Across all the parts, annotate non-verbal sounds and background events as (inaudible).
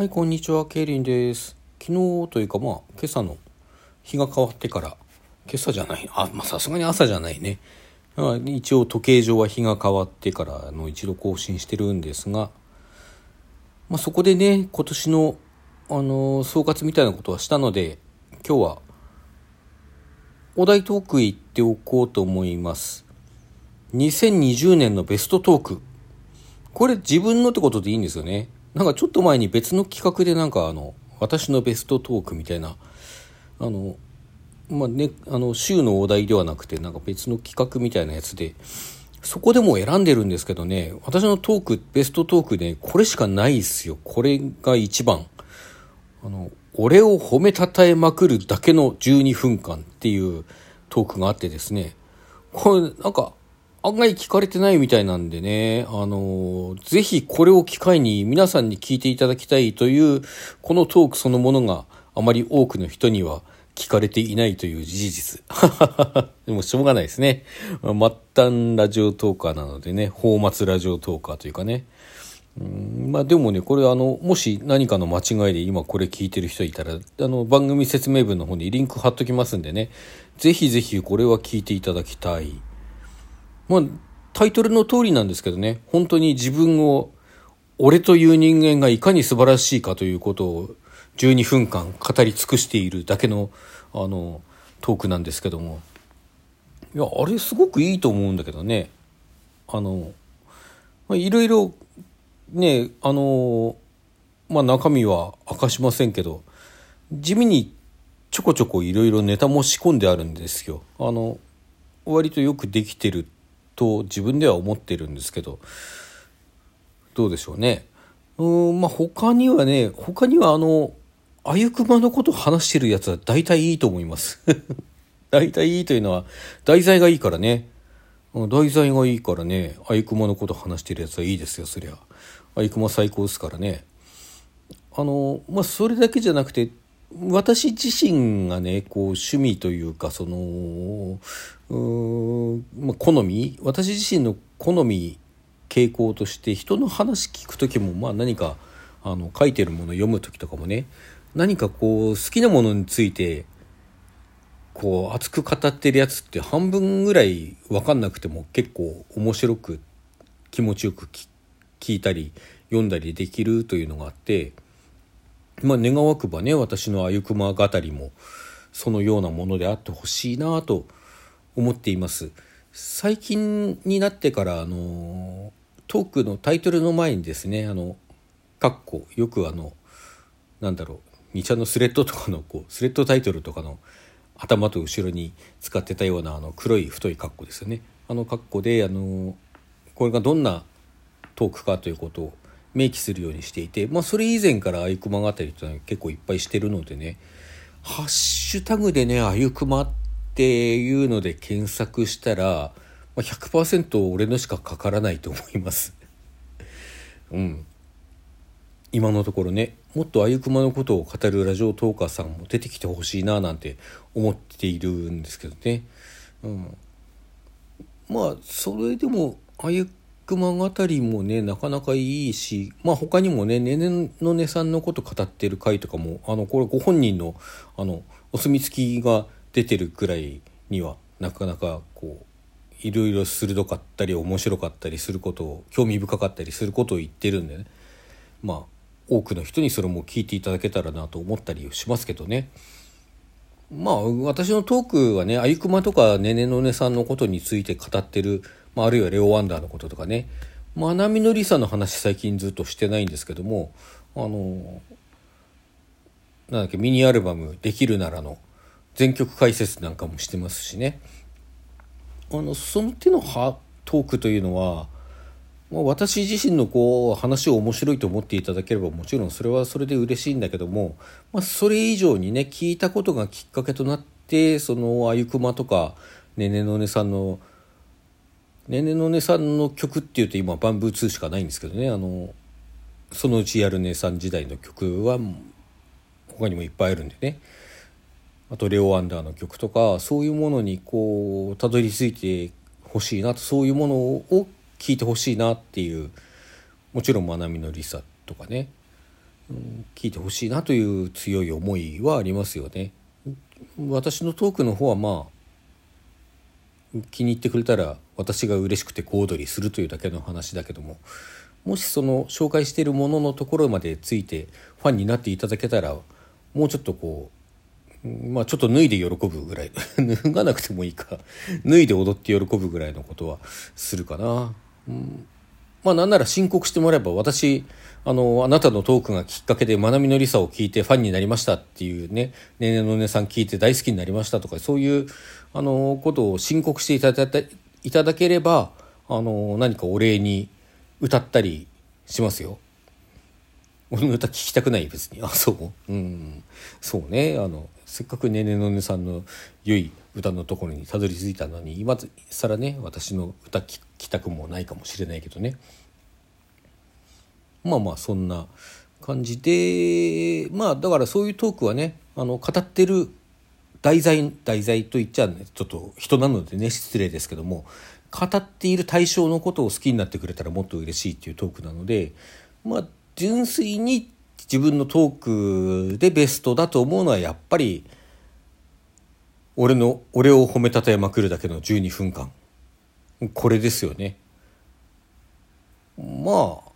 はい、こんにちは、ケイリンです。昨日というか、まあ、今朝の日が変わってから、今朝じゃない、あ、まあ、さすがに朝じゃないね。まあ一応、時計上は日が変わってからの一度更新してるんですが、まあ、そこでね、今年の、あのー総括みたいなことはしたので、今日は、お題トーク行っておこうと思います。2020年のベストトーク。これ自分のってことでいいんですよね。なんかちょっと前に別の企画でなんかあの、私のベストトークみたいな、あの、まあね、あの、週のお題ではなくて、なんか別の企画みたいなやつで、そこでも選んでるんですけどね、私のトーク、ベストトークね、これしかないっすよ。これが一番。あの、俺を褒めたたえまくるだけの12分間っていうトークがあってですね、これなんか案外聞かれてないみたいなんでね、あの、ぜひこれを機会に皆さんに聞いていただきたいという、このトークそのものがあまり多くの人には聞かれていないという事実。(laughs) でもしょうがないですね。末端ラジオトーカーなのでね、放末ラジオトーカーというかね。うんまあでもね、これあの、もし何かの間違いで今これ聞いてる人いたら、あの、番組説明文の方にリンク貼っときますんでね、ぜひぜひこれは聞いていただきたい。まあ、タイトルの通りなんですけどね、本当に自分を、俺という人間がいかに素晴らしいかということを12分間語り尽くしているだけの、あの、トークなんですけども。いや、あれすごくいいと思うんだけどね。あの、まあ、いろいろ、ね、あの、まあ中身は明かしませんけど、地味にちょこちょこいろいろネタも仕込んであるんですよ。あの、割とよくできてると自分では思ってるんですけど、どうでしょうね。うーん、まあ他にはね、他にはあの、あゆくまのこと話してるやつは大体いいと思います。(laughs) 大体いいというのは、題材がいいからね。うん題材がいいからね、あゆくまのこと話してるやつはいいですよ、そりゃ。あゆくま最高ですからね。あの、まあ、それだけじゃなくて、私自身がね、こう、趣味というか、その、まあ、好み私自身の好み、傾向として、人の話聞くときも、まあ、何か、あの、書いてるもの読むときとかもね、何かこう、好きなものについて、こう熱く語ってるやつって半分ぐらい分かんなくても結構面白く気持ちよく聞いたり読んだりできるというのがあってまあ願わくばね私のあゆくま語りもそのようなものであってほしいなと思っています。最近になってからあのトークのタイトルの前にですねあのかっこよくあのなんだろう2ちゃんのスレッドとかのこうスレッドタイトルとかの頭と後ろに使ってたようなあの黒い太いカッコですよね。あのカッコであのこれがどんなトークかということを明記するようにしていて、まあ、それ以前からあゆくま語りというのは結構いっぱいしてるのでねハッシュタグでねあゆくまっていうので検索したら、まあ、100%俺のしかかからないと思います。(laughs) うん今のところねもっとあゆくまのことを語るラジオトーカーさんも出てきてほしいななんて思っているんですけどね。うん、まあそれでもあゆくま語りもねなかなかいいしまあ他にもねねねのねさんのこと語ってる回とかもあのこれご本人のあのお墨付きが出てるくらいにはなかなかこういろいろ鋭かったり面白かったりすることを興味深かったりすることを言ってるんでね。まあ多くの人にそれも聞いていただけたらなと思ったりしますけどね。まあ私のトークはねあゆくまとかねねのねさんのことについて語ってる、まあ、あるいはレオ・ワンダーのこととかね。まなみのりさの話最近ずっとしてないんですけどもあのなんだっけミニアルバム「できるなら」の全曲解説なんかもしてますしね。あのその手のはトークというのはまあ、私自身のこう話を面白いと思っていただければもちろんそれはそれで嬉しいんだけども、まあ、それ以上にね聞いたことがきっかけとなってそのあゆくまとかねねのねさんのねねのねさんの曲っていうと今バンブー2しかないんですけどね。あのそのうちやるねさん時代の曲は他にもいっぱいあるんでね。あとレオ・ワンダーの曲とかそういうものにこうたどり着いてほしいなとそういうものを聞いてほしいなっていうもちろんまなみのりさとかね。聞いてほしいなという強い思いはありますよね。私のトークの方はまあ気に入ってくれたら私が嬉しくて小躍りするというだけの話だけどももしその紹介しているもののところまでついてファンになっていただけたらもうちょっとこうまあちょっと脱いで喜ぶぐらい (laughs) 脱がなくてもいいか脱いで踊って喜ぶぐらいのことはするかな。うんまあなんなら申告してもらえば私あのあなたのトークがきっかけでまなみのりさを聞いてファンになりましたっていうねねねのねさん聞いて大好きになりましたとかそういうあのことを申告していただいたいただければあの何かお礼に歌ったりしますよ。俺の歌聞きたくない別に。あそう？うん。そうね。あのせっかくねねのねさんの良い歌のところにたどり着いたのに今更ね私の歌聞きたくもないかもしれないけどね。まあまあそんな感じでまあだからそういうトークはねあの語ってる題材題材と言っちゃねちょっと人なのでね失礼ですけども語っている対象のことを好きになってくれたらもっと嬉しいっていうトークなのでまあ純粋に自分のトークでベストだと思うのはやっぱり俺の俺を褒めたたえまくるだけの12分間。これですよね。まあ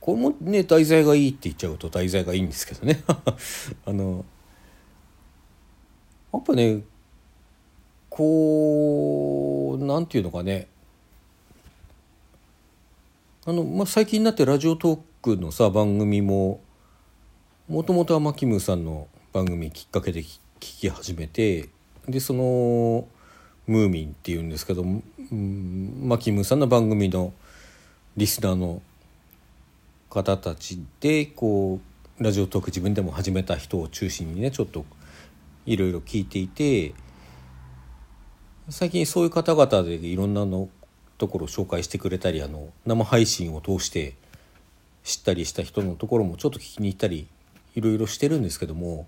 これもね題材がいいって言っちゃうと題材がいいんですけどね。(laughs) あのやっぱねこうなんていうのかね。あの、まあ、最近になってラジオトークのさ番組ももともとはマキムさんの番組きっかけで聞き始めてでそのムーミンっていうんですけど、うん、マキムさんの番組のリスナーの方たちでこうラジオトーク自分でも始めた人を中心にねちょっといろいろ聞いていて最近そういう方々でいろんなのところを紹介してくれたりあの生配信を通して知ったりした人のところもちょっと聞きに行ったりいろいろしてるんですけども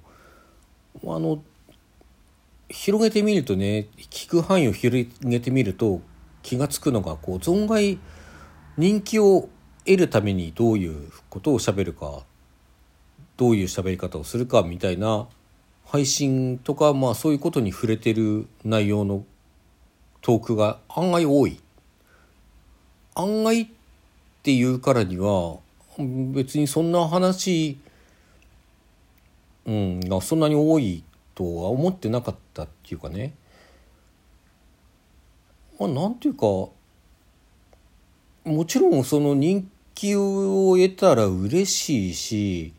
あの広げてみるとね聞く範囲を広げてみると気が付くのがこう存外人気を得るためにどういうことをしゃべるかどういう喋り方をするかみたいな配信とかまあそういうことに触れてる内容のトークが案外多い。案外っていうからには別にそんな話、うん、がそんなに多いとは思ってなかったっていうかね。まあ、なんていうかもちろんその人気を得たら嬉しいし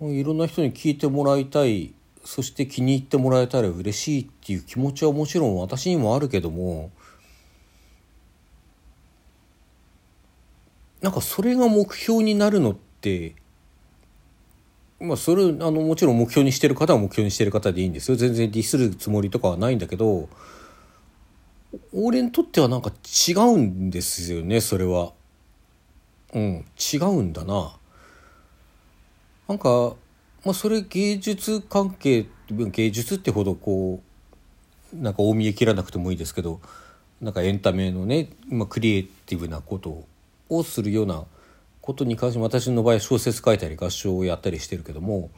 いろんな人に聞いてもらいたいそして気に入ってもらえたら嬉しいっていう気持ちはもちろん私にもあるけどもなんかそれが目標になるのってまあそれあのもちろん目標にしてる方は目標にしてる方でいいんですよ全然ディスるつもりとかはないんだけど俺にとってはなんか違うんですよねそれは。うん違うんだな。なんか、まあ、それ芸術関係芸術ってほどこうなんか大見え切らなくてもいいですけどなんかエンタメのね、まあ、クリエイティブなことをするようなことに関して私の場合小説書いたり合唱をやったりしてるけども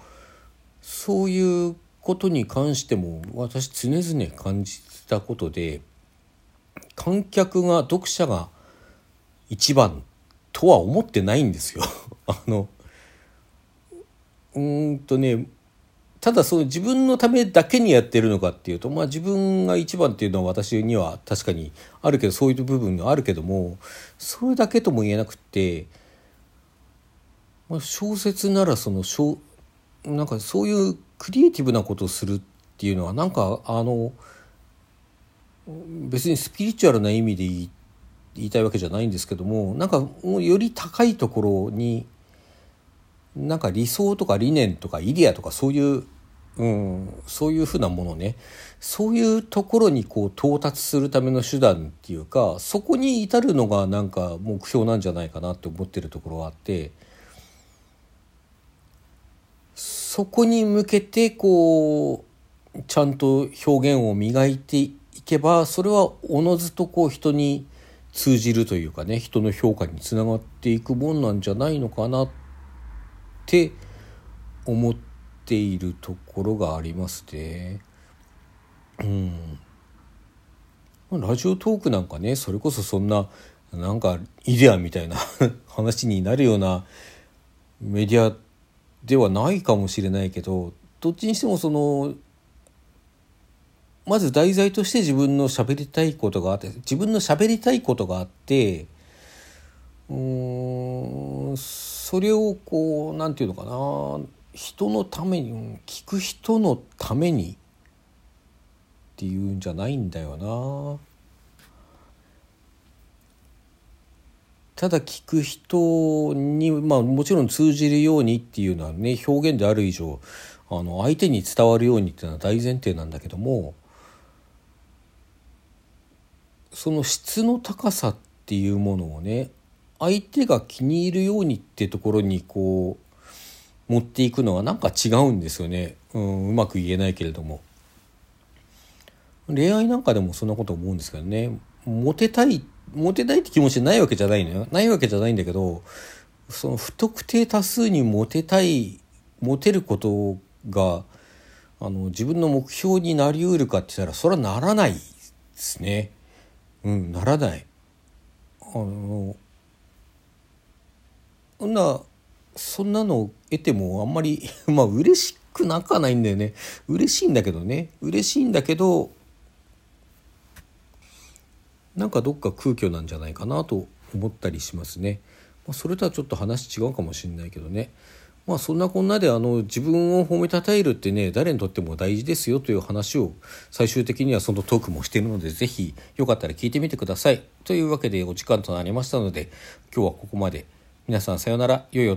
そういうことに関しても私常々感じたことで観客が読者が一番とは思ってないんですよ。(laughs) あのうんとねただその自分のためだけにやってるのかっていうとまあ自分が一番っていうのは私には確かにあるけどそういう部分があるけどもそれだけとも言えなくて、まあ、小説ならその小なんかそういうクリエイティブなことをするっていうのはなんかあの別にスピリチュアルな意味で言いたいわけじゃないんですけどもなんかもうより高いところになんか理想とか理念とかイデアとかそういう、うん、そういうふうなものね。そういうところにこう到達するための手段っていうかそこに至るのがなんか目標なんじゃないかなって思ってるところがあってそこに向けてこうちゃんと表現を磨いていけばそれはおのずとこう人に通じるというかね人の評価につながっていくもんなんじゃないのかなっっって思っているところがありますね。うんラジオトークなんかねそれこそそんななんかイデアみたいな (laughs) 話になるようなメディアではないかもしれないけどどっちにしてもそのまず題材として自分の喋りたいことがあって自分の喋りたいことがあってうんそれをこう何て言うのかな人のために聞く人のためにっていうんじゃないんだよな。ただ聞く人に、まあ、もちろん通じるようにっていうのはね表現である以上あの相手に伝わるようにっていうのは大前提なんだけどもその質の高さっていうものをね相手が気に入るようにってところにこう持っていくのはなんか違うんですよね、うん、うまく言えないけれども。恋愛なんかでもそんなこと思うんですけどね。モテたいモテたいって気持ちないわけじゃないのよ。ないわけじゃないんだけどその不特定多数にモテたいモテることがあの自分の目標になりうるかって言ったらそれはならないですね。うんならない。あのなそんなのを得てもあんまり (laughs) まあ嬉しくなかないんだよね嬉しいんだけどね嬉しいんだけどなんかどっか空虚なんじゃないかなと思ったりしますね。まあ、それとはちょっと話違うかもしれないけどね。まあそんなこんなであの自分を褒めたたえるってね誰にとっても大事ですよという話を最終的にはそのトークもしているので是非よかったら聞いてみてください。というわけでお時間となりましたので今日はここまで。皆さんさようなら。良いお